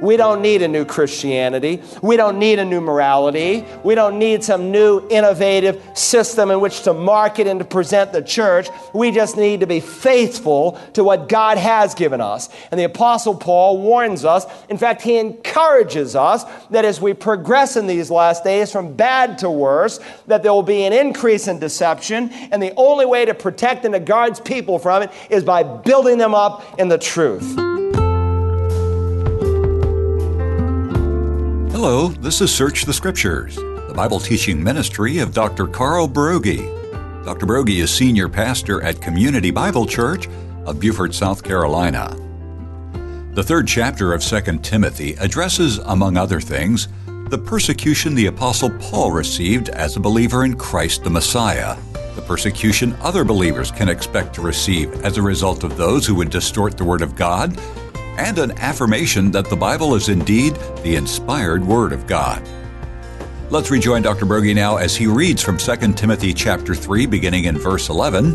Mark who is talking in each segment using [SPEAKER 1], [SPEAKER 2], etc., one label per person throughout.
[SPEAKER 1] We don't need a new Christianity. We don't need a new morality. We don't need some new innovative system in which to market and to present the church. We just need to be faithful to what God has given us. And the Apostle Paul warns us, in fact, he encourages us that as we progress in these last days from bad to worse, that there will be an increase in deception. And the only way to protect and to guard people from it is by building them up in the truth.
[SPEAKER 2] Hello, this is Search the Scriptures, the Bible teaching ministry of Dr. Carl Broggi. Dr. Broggi is senior pastor at Community Bible Church of Beaufort, South Carolina. The third chapter of 2 Timothy addresses, among other things, the persecution the Apostle Paul received as a believer in Christ the Messiah, the persecution other believers can expect to receive as a result of those who would distort the Word of God and an affirmation that the Bible is indeed the inspired Word of God. Let's rejoin Dr. Broggi now as he reads from 2 Timothy chapter 3 beginning in verse 11,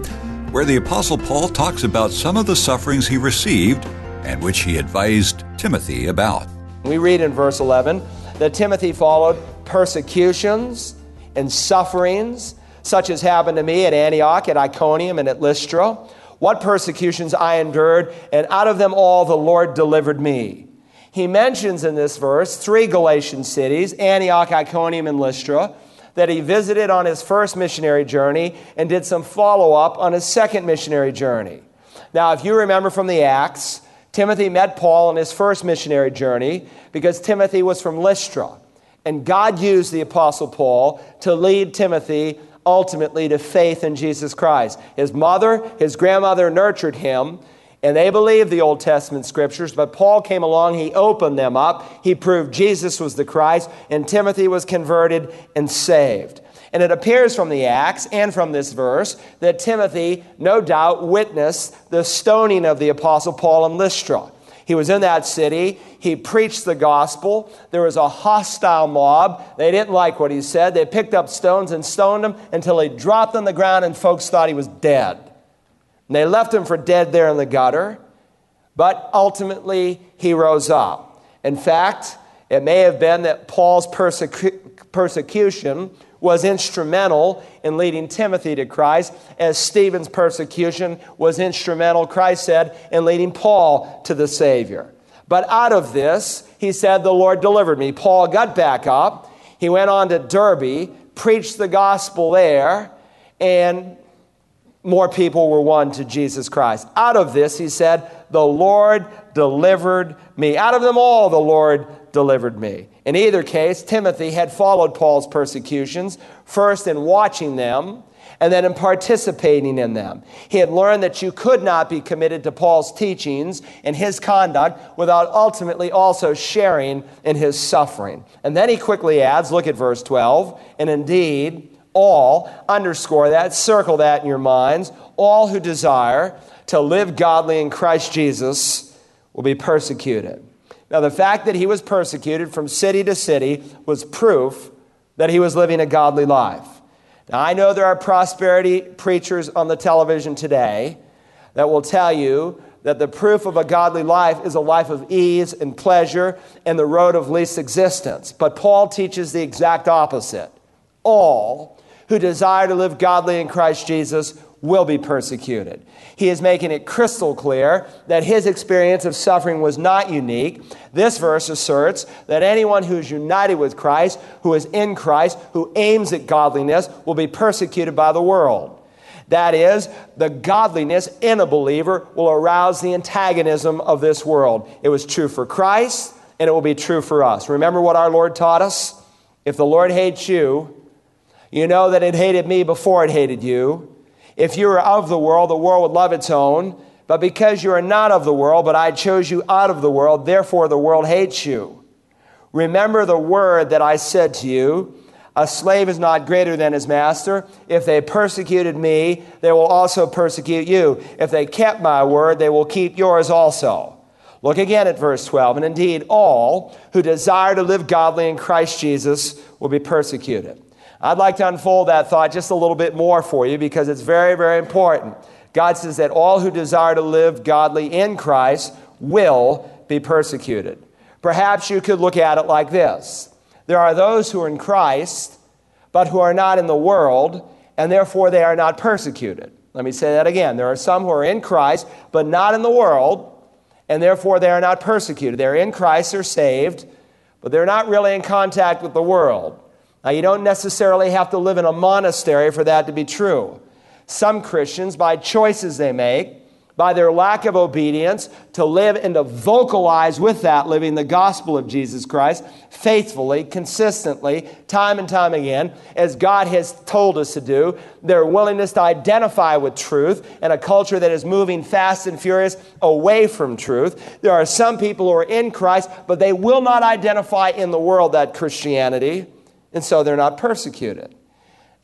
[SPEAKER 2] where the apostle Paul talks about some of the sufferings he received and which he advised Timothy about.
[SPEAKER 1] We read in verse 11 that Timothy followed persecutions and sufferings such as happened to me at Antioch, at Iconium, and at Lystra what persecutions I endured, and out of them all the Lord delivered me. He mentions in this verse three Galatian cities Antioch, Iconium, and Lystra that he visited on his first missionary journey and did some follow up on his second missionary journey. Now, if you remember from the Acts, Timothy met Paul on his first missionary journey because Timothy was from Lystra. And God used the Apostle Paul to lead Timothy ultimately to faith in Jesus Christ. His mother, his grandmother nurtured him, and they believed the Old Testament scriptures, but Paul came along, he opened them up, he proved Jesus was the Christ, and Timothy was converted and saved. And it appears from the Acts and from this verse that Timothy, no doubt, witnessed the stoning of the Apostle Paul in Lystra. He was in that city. He preached the gospel. There was a hostile mob. They didn't like what he said. They picked up stones and stoned him until he dropped on the ground and folks thought he was dead. And they left him for dead there in the gutter. But ultimately, he rose up. In fact, it may have been that Paul's persecu- persecution was instrumental in leading Timothy to Christ, as Stephen's persecution was instrumental, Christ said, in leading Paul to the Savior. But out of this, he said, The Lord delivered me. Paul got back up. He went on to Derbe, preached the gospel there, and more people were won to Jesus Christ. Out of this, he said, The Lord delivered me. Out of them all, the Lord delivered me. In either case, Timothy had followed Paul's persecutions, first in watching them and then in participating in them. He had learned that you could not be committed to Paul's teachings and his conduct without ultimately also sharing in his suffering. And then he quickly adds, look at verse 12, and indeed, all, underscore that, circle that in your minds, all who desire to live godly in Christ Jesus will be persecuted. Now, the fact that he was persecuted from city to city was proof that he was living a godly life. Now, I know there are prosperity preachers on the television today that will tell you that the proof of a godly life is a life of ease and pleasure and the road of least existence. But Paul teaches the exact opposite. All who desire to live godly in Christ Jesus will be persecuted. He is making it crystal clear that his experience of suffering was not unique. This verse asserts that anyone who is united with Christ, who is in Christ, who aims at godliness, will be persecuted by the world. That is, the godliness in a believer will arouse the antagonism of this world. It was true for Christ, and it will be true for us. Remember what our Lord taught us? If the Lord hates you, you know that it hated me before it hated you. If you were of the world, the world would love its own. But because you are not of the world, but I chose you out of the world, therefore the world hates you. Remember the word that I said to you A slave is not greater than his master. If they persecuted me, they will also persecute you. If they kept my word, they will keep yours also. Look again at verse 12. And indeed, all who desire to live godly in Christ Jesus will be persecuted. I'd like to unfold that thought just a little bit more for you because it's very, very important. God says that all who desire to live godly in Christ will be persecuted. Perhaps you could look at it like this there are those who are in Christ, but who are not in the world, and therefore they are not persecuted. Let me say that again. There are some who are in Christ, but not in the world, and therefore they are not persecuted. They're in Christ, they're saved, but they're not really in contact with the world. Now, you don't necessarily have to live in a monastery for that to be true. Some Christians, by choices they make, by their lack of obedience, to live and to vocalize with that, living the gospel of Jesus Christ faithfully, consistently, time and time again, as God has told us to do. Their willingness to identify with truth in a culture that is moving fast and furious away from truth. There are some people who are in Christ, but they will not identify in the world that Christianity, and so they're not persecuted.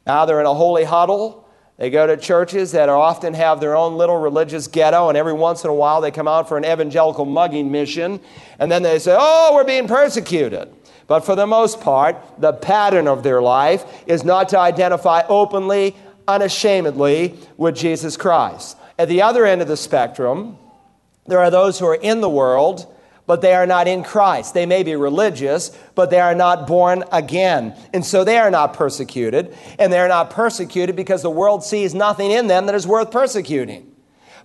[SPEAKER 1] Now they're in a holy huddle they go to churches that often have their own little religious ghetto, and every once in a while they come out for an evangelical mugging mission, and then they say, Oh, we're being persecuted. But for the most part, the pattern of their life is not to identify openly, unashamedly with Jesus Christ. At the other end of the spectrum, there are those who are in the world but they are not in Christ. They may be religious, but they are not born again. And so they are not persecuted. And they are not persecuted because the world sees nothing in them that is worth persecuting.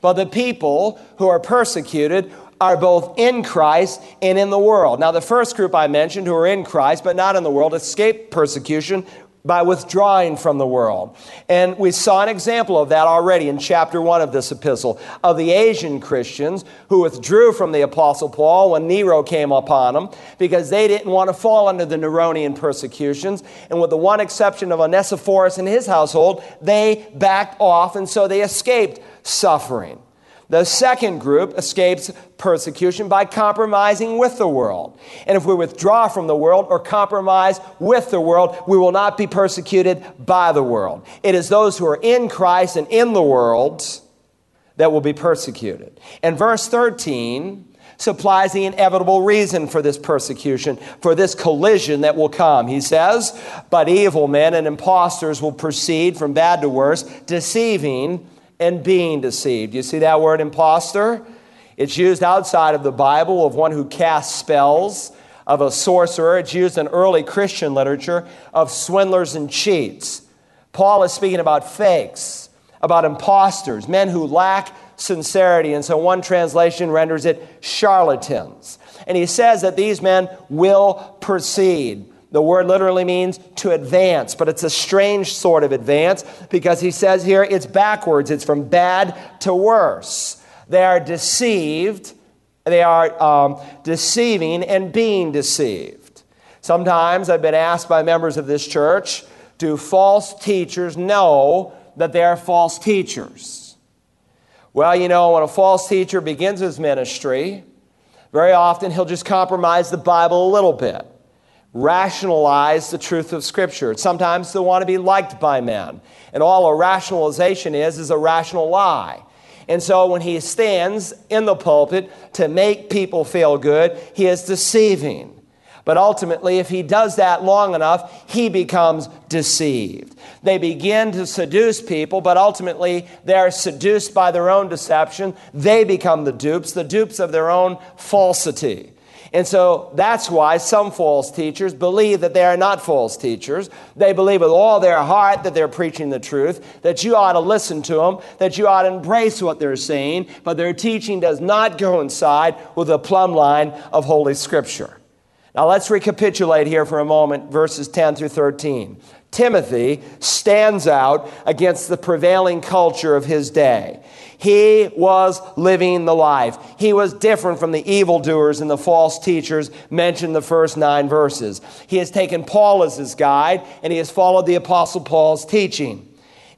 [SPEAKER 1] But the people who are persecuted are both in Christ and in the world. Now, the first group I mentioned who are in Christ but not in the world escape persecution by withdrawing from the world. And we saw an example of that already in chapter 1 of this epistle of the Asian Christians who withdrew from the Apostle Paul when Nero came upon them because they didn't want to fall under the Neronian persecutions. And with the one exception of Onesiphorus and his household, they backed off, and so they escaped suffering. The second group escapes persecution by compromising with the world. And if we withdraw from the world or compromise with the world, we will not be persecuted by the world. It is those who are in Christ and in the world that will be persecuted. And verse 13 supplies the inevitable reason for this persecution, for this collision that will come. He says, But evil men and impostors will proceed from bad to worse, deceiving and being deceived. You see that word impostor? It's used outside of the Bible of one who casts spells, of a sorcerer. It's used in early Christian literature of swindlers and cheats. Paul is speaking about fakes, about impostors, men who lack sincerity. And so one translation renders it charlatans. And he says that these men will proceed. The word literally means to advance, but it's a strange sort of advance because he says here it's backwards. It's from bad to worse. They are deceived, they are um, deceiving and being deceived. Sometimes I've been asked by members of this church do false teachers know that they are false teachers? Well, you know, when a false teacher begins his ministry, very often he'll just compromise the Bible a little bit rationalize the truth of Scripture. Sometimes they want to be liked by men. And all a rationalization is, is a rational lie. And so when he stands in the pulpit to make people feel good, he is deceiving. But ultimately, if he does that long enough, he becomes deceived. They begin to seduce people, but ultimately they are seduced by their own deception. They become the dupes, the dupes of their own falsity. And so that's why some false teachers believe that they are not false teachers. They believe with all their heart that they're preaching the truth, that you ought to listen to them, that you ought to embrace what they're saying, but their teaching does not coincide with the plumb line of Holy Scripture. Now let's recapitulate here for a moment verses 10 through 13. Timothy stands out against the prevailing culture of his day. He was living the life. He was different from the evildoers and the false teachers mentioned the first nine verses. He has taken Paul as his guide and he has followed the Apostle Paul's teaching.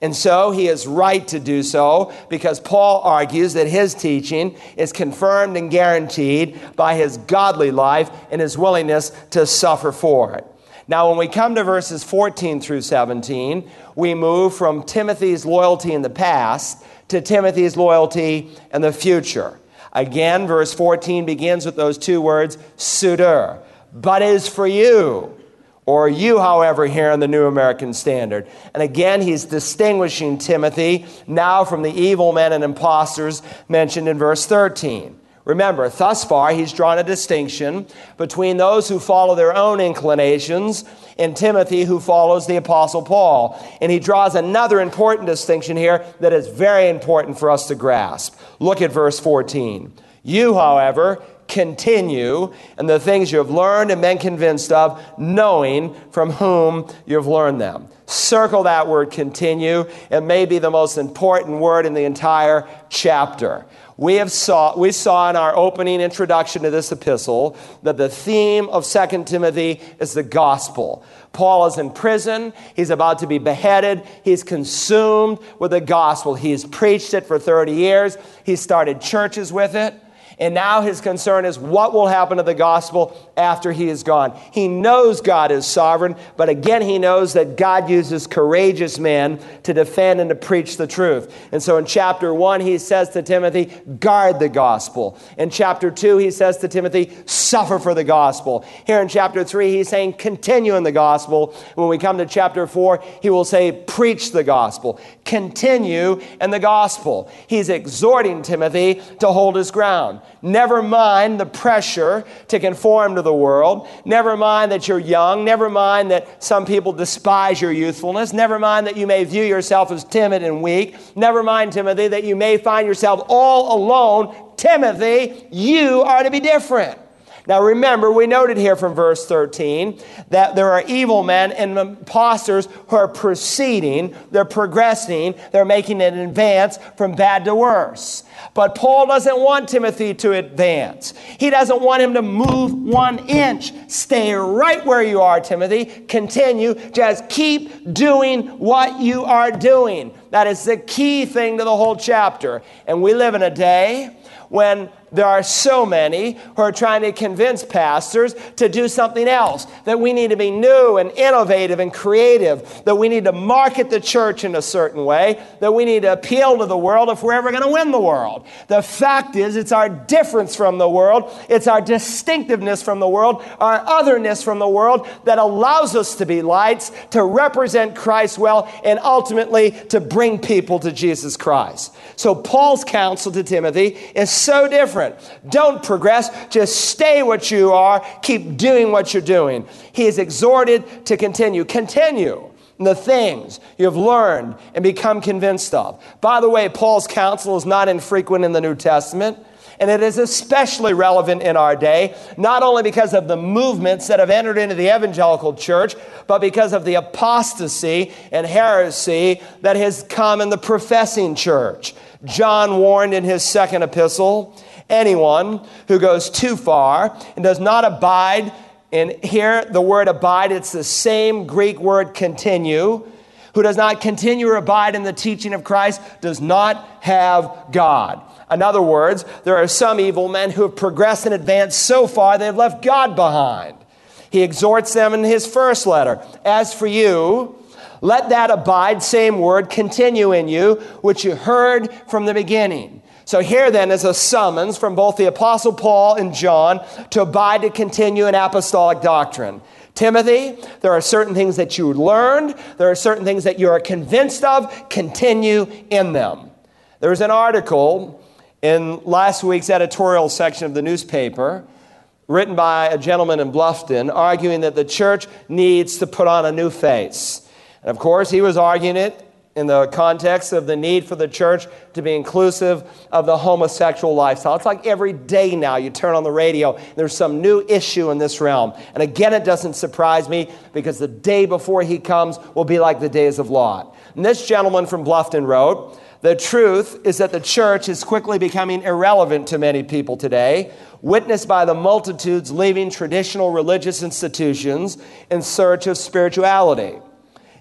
[SPEAKER 1] And so he is right to do so because Paul argues that his teaching is confirmed and guaranteed by his godly life and his willingness to suffer for it. Now, when we come to verses 14 through 17, we move from Timothy's loyalty in the past to Timothy's loyalty in the future. Again, verse 14 begins with those two words, su de, but is for you, or you, however, here in the New American Standard. And again, he's distinguishing Timothy now from the evil men and impostors mentioned in verse 13. Remember, thus far, he's drawn a distinction between those who follow their own inclinations and Timothy who follows the Apostle Paul. And he draws another important distinction here that is very important for us to grasp. Look at verse 14. You, however, continue in the things you have learned and been convinced of, knowing from whom you've learned them. Circle that word continue. It may be the most important word in the entire chapter. We, have saw, we saw in our opening introduction to this epistle that the theme of 2 Timothy is the gospel. Paul is in prison. He's about to be beheaded. He's consumed with the gospel. He's preached it for 30 years. He started churches with it. And now his concern is what will happen to the gospel after he is gone. He knows God is sovereign, but again, he knows that God uses courageous men to defend and to preach the truth. And so in chapter one, he says to Timothy, guard the gospel. In chapter two, he says to Timothy, suffer for the gospel. Here in chapter three, he's saying, continue in the gospel. When we come to chapter four, he will say, preach the gospel. Continue in the gospel. He's exhorting Timothy to hold his ground. Never mind the pressure to conform to the world. Never mind that you're young. Never mind that some people despise your youthfulness. Never mind that you may view yourself as timid and weak. Never mind, Timothy, that you may find yourself all alone. Timothy, you are to be different. Now remember, we noted here from verse 13 that there are evil men and imposters who are proceeding, they're progressing, they're making an advance from bad to worse. But Paul doesn't want Timothy to advance. He doesn't want him to move one inch. Stay right where you are, Timothy. Continue. Just keep doing what you are doing. That is the key thing to the whole chapter. And we live in a day when there are so many who are trying to convince pastors to do something else, that we need to be new and innovative and creative, that we need to market the church in a certain way, that we need to appeal to the world if we're ever going to win the world. The fact is, it's our difference from the world, it's our distinctiveness from the world, our otherness from the world that allows us to be lights, to represent Christ well, and ultimately to bring people to Jesus Christ. So, Paul's counsel to Timothy is so different different. Don't progress. Just stay what you are. Keep doing what you're doing. He is exhorted to continue. Continue the things you've learned and become convinced of. By the way, Paul's counsel is not infrequent in the New Testament. And it is especially relevant in our day, not only because of the movements that have entered into the evangelical church, but because of the apostasy and heresy that has come in the professing church. John warned in his second epistle anyone who goes too far and does not abide. And here, the word abide, it's the same Greek word continue. Who does not continue or abide in the teaching of Christ does not have God. In other words, there are some evil men who have progressed and advanced so far they've left God behind. He exhorts them in his first letter As for you, let that abide, same word, continue in you, which you heard from the beginning. So here then is a summons from both the Apostle Paul and John to abide to continue in apostolic doctrine. Timothy, there are certain things that you learned, there are certain things that you are convinced of, continue in them. There was an article in last week's editorial section of the newspaper written by a gentleman in Bluffton arguing that the church needs to put on a new face. And of course, he was arguing it in the context of the need for the church to be inclusive of the homosexual lifestyle. It's like every day now you turn on the radio, there's some new issue in this realm. And again, it doesn't surprise me because the day before he comes will be like the days of Lot. And this gentleman from Bluffton wrote, the truth is that the church is quickly becoming irrelevant to many people today, witnessed by the multitudes leaving traditional religious institutions in search of spirituality.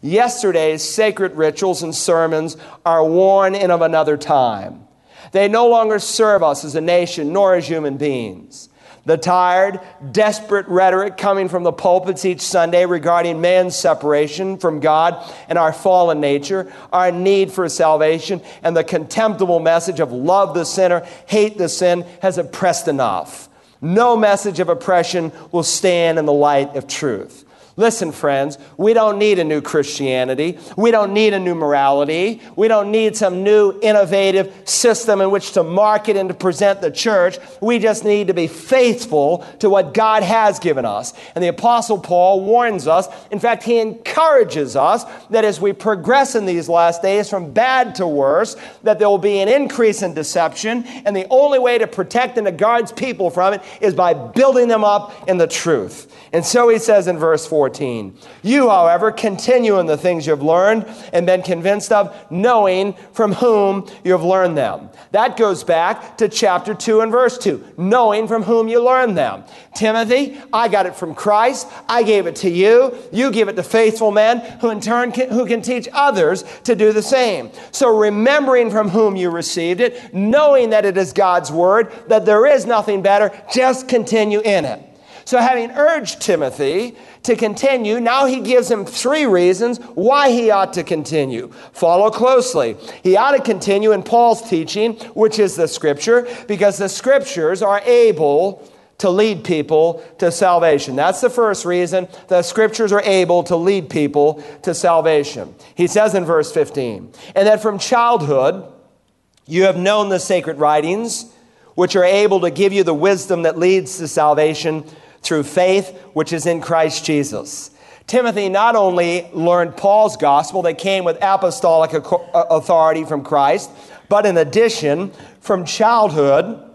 [SPEAKER 1] Yesterday's sacred rituals and sermons are worn in of another time. They no longer serve us as a nation nor as human beings. The tired, desperate rhetoric coming from the pulpits each Sunday regarding man's separation from God and our fallen nature, our need for salvation, and the contemptible message of love the sinner, hate the sin has oppressed enough. No message of oppression will stand in the light of truth. Listen, friends, we don't need a new Christianity. We don't need a new morality. We don't need some new innovative system in which to market and to present the church. We just need to be faithful to what God has given us. And the Apostle Paul warns us, in fact, he encourages us that as we progress in these last days from bad to worse, that there will be an increase in deception. And the only way to protect and to guard people from it is by building them up in the truth. And so he says in verse 14, You, however, continue in the things you have learned and been convinced of, knowing from whom you have learned them. That goes back to chapter 2 and verse 2, knowing from whom you learned them. Timothy, I got it from Christ. I gave it to you. You give it to faithful men who in turn can, who can teach others to do the same. So remembering from whom you received it, knowing that it is God's word, that there is nothing better, just continue in it. So, having urged Timothy to continue, now he gives him three reasons why he ought to continue. Follow closely. He ought to continue in Paul's teaching, which is the scripture, because the scriptures are able to lead people to salvation. That's the first reason the scriptures are able to lead people to salvation. He says in verse 15, and that from childhood you have known the sacred writings, which are able to give you the wisdom that leads to salvation through faith which is in Christ Jesus. Timothy not only learned Paul's gospel that came with apostolic uh, authority from Christ, but in addition, from childhood,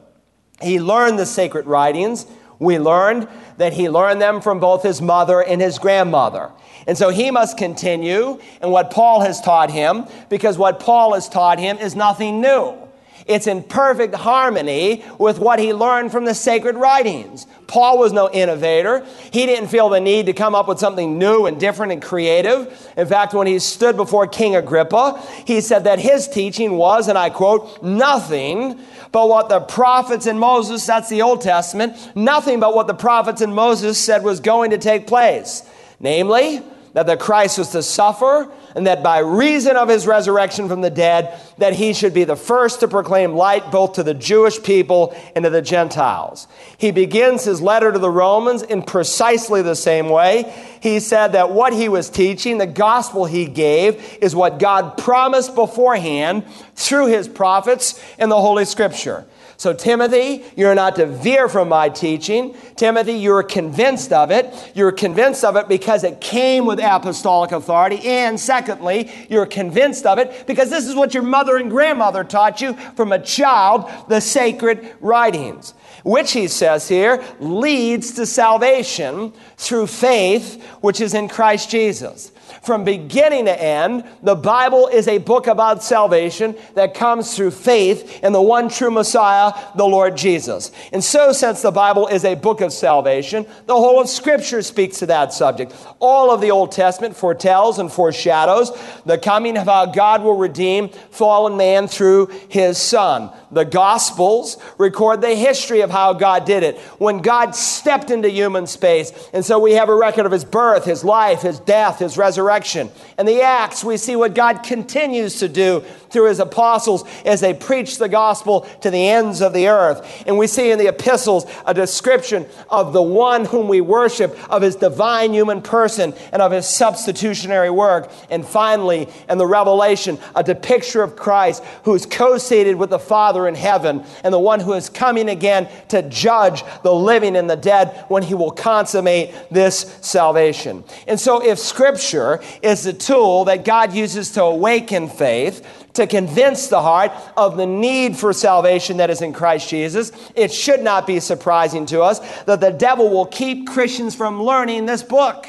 [SPEAKER 1] he learned the sacred writings. We learned that he learned them from both his mother and his grandmother. And so he must continue in what Paul has taught him because what Paul has taught him is nothing new. It's in perfect harmony with what he learned from the sacred writings. Paul was no innovator. He didn't feel the need to come up with something new and different and creative. In fact, when he stood before King Agrippa, he said that his teaching was, and I quote, nothing but what the prophets and Moses, that's the Old Testament, nothing but what the prophets and Moses said was going to take place. Namely, that the Christ was to suffer and that by reason of his resurrection from the dead, that he should be the first to proclaim light both to the Jewish people and to the Gentiles. He begins his letter to the Romans in precisely the same way. He said that what he was teaching, the gospel he gave, is what God promised beforehand through his prophets in the Holy Scripture. So, Timothy, you're not to veer from my teaching. Timothy, you're convinced of it. You're convinced of it because it came with apostolic authority. And secondly, you're convinced of it because this is what your mother and grandmother taught you from a child, the sacred writings, which he says here leads to salvation through faith, which is in Christ Jesus. From beginning to end, the Bible is a book about salvation that comes through faith in the one true Messiah, the Lord Jesus. And so, since the Bible is a book of salvation, the whole of Scripture speaks to that subject. All of the Old Testament foretells and foreshadows the coming of how God will redeem fallen man through his Son. The Gospels record the history of how God did it when God stepped into human space. And so we have a record of his birth, his life, his death, his resurrection. And the Acts, we see what God continues to do through his apostles as they preach the gospel to the ends of the earth. And we see in the epistles a description of the one whom we worship, of his divine human person, and of his substitutionary work. And finally, in the Revelation, a depiction of Christ who is co seated with the Father in heaven and the one who is coming again to judge the living and the dead when he will consummate this salvation. And so, if Scripture is the tool that God uses to awaken faith, to convince the heart of the need for salvation that is in Christ Jesus, it should not be surprising to us that the devil will keep Christians from learning this book.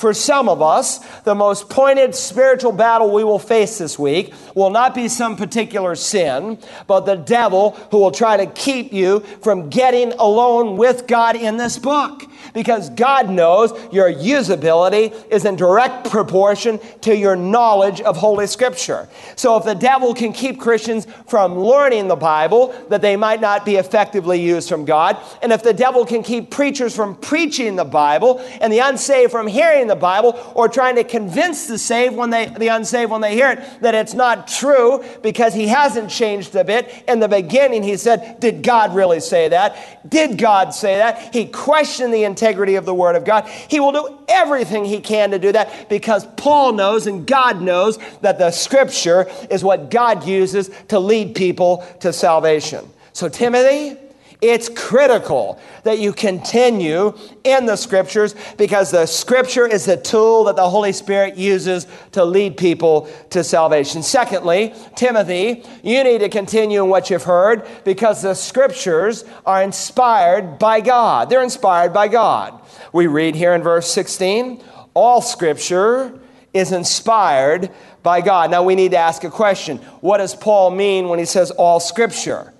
[SPEAKER 1] For some of us, the most pointed spiritual battle we will face this week will not be some particular sin, but the devil who will try to keep you from getting alone with God in this book. Because God knows your usability is in direct proportion to your knowledge of Holy Scripture. So if the devil can keep Christians from learning the Bible, that they might not be effectively used from God, and if the devil can keep preachers from preaching the Bible and the unsaved from hearing the Bible or trying to convince the saved when they, the unsaved when they hear it that it's not true because he hasn't changed a bit. In the beginning, he said, Did God really say that? Did God say that? He questioned the integrity of the Word of God. He will do everything he can to do that because Paul knows and God knows that the Scripture is what God uses to lead people to salvation. So, Timothy, it's critical that you continue in the scriptures because the scripture is the tool that the Holy Spirit uses to lead people to salvation. Secondly, Timothy, you need to continue in what you've heard because the scriptures are inspired by God. They're inspired by God. We read here in verse 16 all scripture is inspired by God. Now we need to ask a question. What does Paul mean when he says all scripture?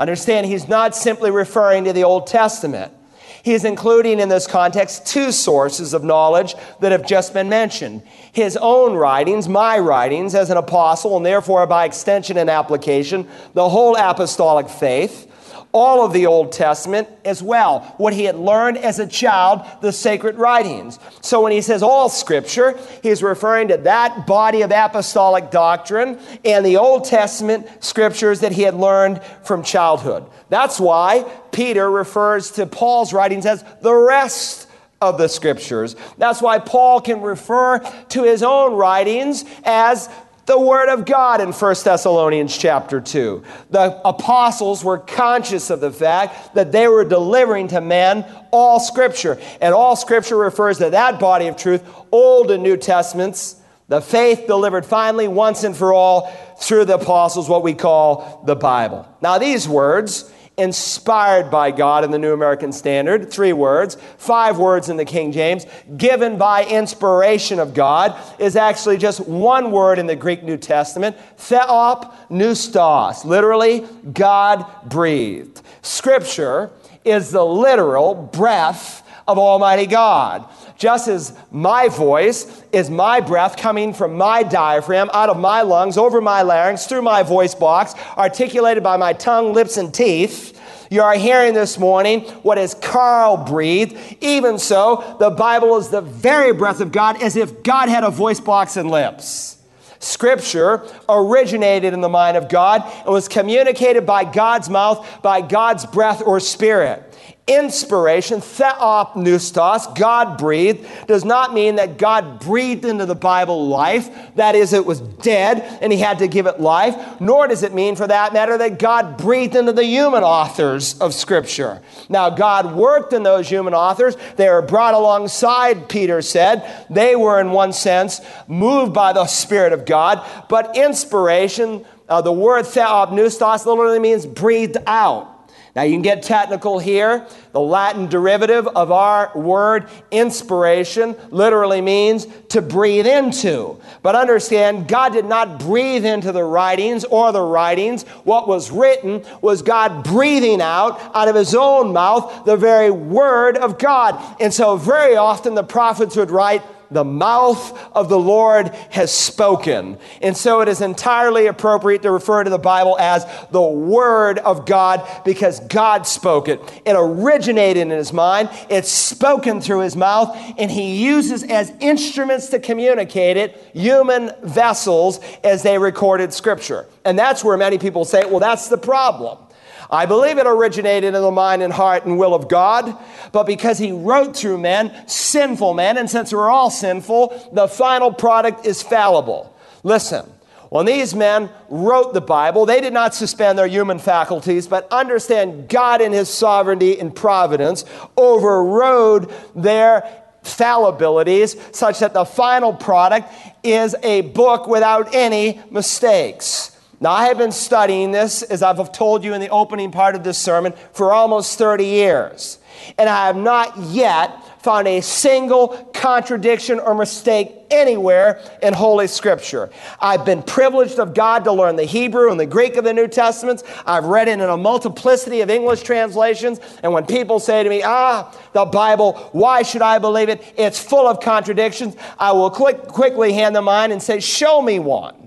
[SPEAKER 1] Understand, he's not simply referring to the Old Testament. He's including in this context two sources of knowledge that have just been mentioned his own writings, my writings as an apostle, and therefore by extension and application, the whole apostolic faith all of the Old Testament as well, what he had learned as a child, the sacred writings. So when he says all scripture, he's referring to that body of apostolic doctrine and the Old Testament scriptures that he had learned from childhood. That's why Peter refers to Paul's writings as the rest of the scriptures. That's why Paul can refer to his own writings as the word of God in 1 Thessalonians chapter 2. The apostles were conscious of the fact that they were delivering to men all scripture. And all scripture refers to that body of truth, Old and New Testaments, the faith delivered finally once and for all through the apostles, what we call the Bible. Now, these words inspired by God in the New American Standard, three words, five words in the King James, given by inspiration of God, is actually just one word in the Greek New Testament, theopneustos, literally, God breathed. Scripture is the literal breath of Almighty God. Just as my voice is my breath coming from my diaphragm, out of my lungs, over my larynx, through my voice box, articulated by my tongue, lips, and teeth, you are hearing this morning what is Carl breathed. Even so, the Bible is the very breath of God, as if God had a voice box and lips. Scripture originated in the mind of God and was communicated by God's mouth, by God's breath or spirit inspiration, theopneustos, God breathed, does not mean that God breathed into the Bible life. That is, it was dead and he had to give it life. Nor does it mean, for that matter, that God breathed into the human authors of Scripture. Now, God worked in those human authors. They were brought alongside, Peter said. They were, in one sense, moved by the Spirit of God. But inspiration, uh, the word theopneustos literally means breathed out. Now, you can get technical here. The Latin derivative of our word inspiration literally means to breathe into. But understand, God did not breathe into the writings or the writings. What was written was God breathing out out of his own mouth the very word of God. And so, very often, the prophets would write, the mouth of the Lord has spoken. And so it is entirely appropriate to refer to the Bible as the Word of God because God spoke it. It originated in His mind, it's spoken through His mouth, and He uses as instruments to communicate it human vessels as they recorded Scripture. And that's where many people say, well, that's the problem. I believe it originated in the mind and heart and will of God, but because he wrote through men, sinful men, and since we're all sinful, the final product is fallible. Listen, when these men wrote the Bible, they did not suspend their human faculties, but understand God in his sovereignty and providence overrode their fallibilities such that the final product is a book without any mistakes. Now, I have been studying this, as I've told you in the opening part of this sermon, for almost 30 years. And I have not yet found a single contradiction or mistake anywhere in Holy Scripture. I've been privileged of God to learn the Hebrew and the Greek of the New Testaments. I've read it in a multiplicity of English translations. And when people say to me, ah, the Bible, why should I believe it? It's full of contradictions. I will quick, quickly hand them mine and say, show me one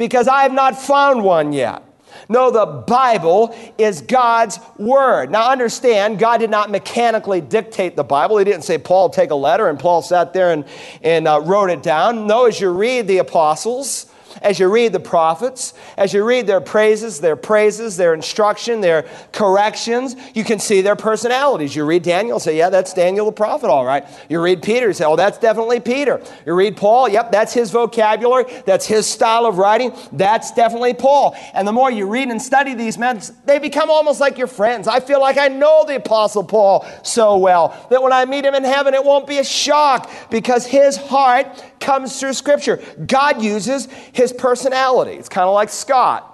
[SPEAKER 1] because I have not found one yet. No, the Bible is God's Word. Now, understand, God did not mechanically dictate the Bible. He didn't say, Paul, take a letter, and Paul sat there and, and uh, wrote it down. No, as you read the apostles, As you read the prophets, as you read their praises, their praises, their instruction, their corrections, you can see their personalities. You read Daniel, say, yeah, that's Daniel the prophet, all right. You read Peter, say, oh, that's definitely Peter. You read Paul, yep, that's his vocabulary, that's his style of writing, that's definitely Paul. And the more you read and study these men, they become almost like your friends. I feel like I know the Apostle Paul so well that when I meet him in heaven, it won't be a shock because his heart comes through Scripture. God uses his personality. It's kind of like Scott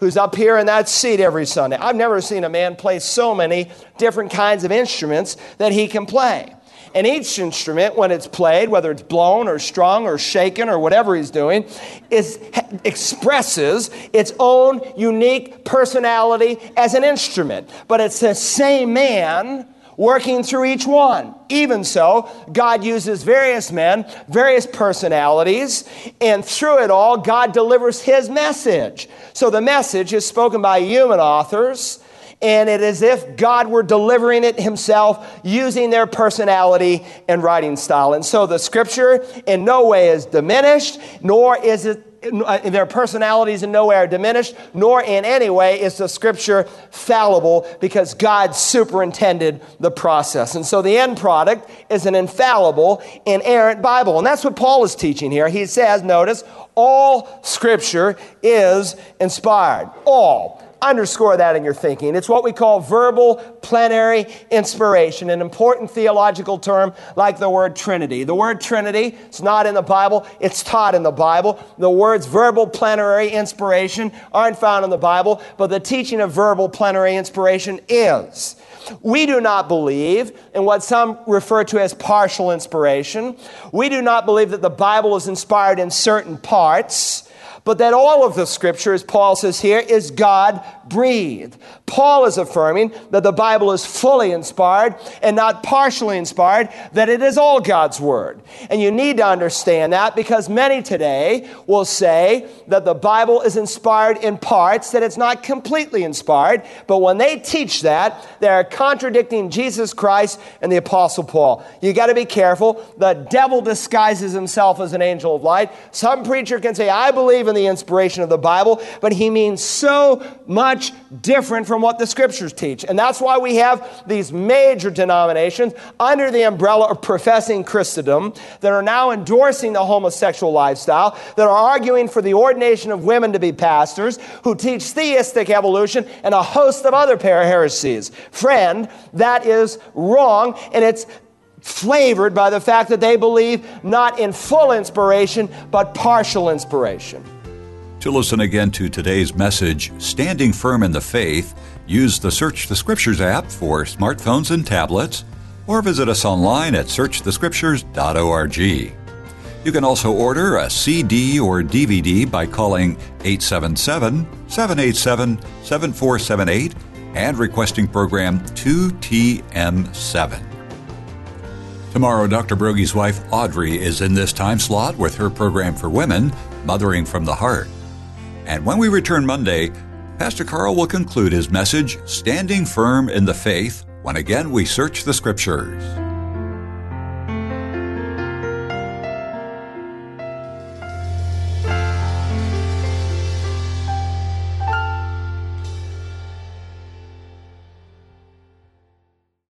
[SPEAKER 1] who's up here in that seat every Sunday. I've never seen a man play so many different kinds of instruments that he can play. And each instrument, when it's played, whether it's blown or strung or shaken or whatever he's doing, is, expresses its own unique personality as an instrument. But it's the same man working through each one. Even so, God uses various men, various personalities, and through it all, God delivers His message. So the message is spoken by human authors, and it is if God were delivering it Himself using their personality and writing style. And so the scripture in no way is diminished, nor is it Uh, their personalities in no way are diminished, nor in any way is the scripture fallible because God superintended the process. And so the end product is an infallible, inerrant Bible. And that's what Paul is teaching here. He says, notice, all scripture is inspired. All. Underscore that in your thinking. It's what we call verbal plenary inspiration, an important theological term like the word Trinity. The word Trinity, it's not in the Bible, it's taught in the Bible. The words verbal plenary inspiration aren't found in the Bible, but the teaching of verbal plenary inspiration is. We do not believe in what some refer to as partial inspiration. We do not believe that the Bible is inspired in certain parts but that all of the scripture, as Paul says here, is God breathed. Paul is affirming that the Bible is fully inspired and not partially inspired, that it is all God's word. And you need to understand that because many today will say that the Bible is inspired in parts, that it's not completely inspired. But when they teach that, they're contradicting Jesus Christ and the Apostle Paul. You got to be careful. The devil disguises himself as an angel of light. Some preacher can say, I believe in the inspiration of the Bible, but he means so much different from what the scriptures teach. And that's why we have these major denominations under the umbrella of professing Christendom that are now endorsing the homosexual lifestyle, that are arguing for the ordination of women to be pastors, who teach theistic evolution and a host of other heresies. Friend, that is wrong, and it's flavored by the fact that they believe not in full inspiration, but partial inspiration.
[SPEAKER 2] To listen again to today's message, Standing Firm in the Faith, use the Search the Scriptures app for smartphones and tablets, or visit us online at searchthescriptures.org. You can also order a CD or DVD by calling 877 787 7478 and requesting program 2TM7. Tomorrow, Dr. Broggi's wife Audrey is in this time slot with her program for women, Mothering from the Heart. And when we return Monday, Pastor Carl will conclude his message, Standing Firm in the Faith, when again we search the Scriptures.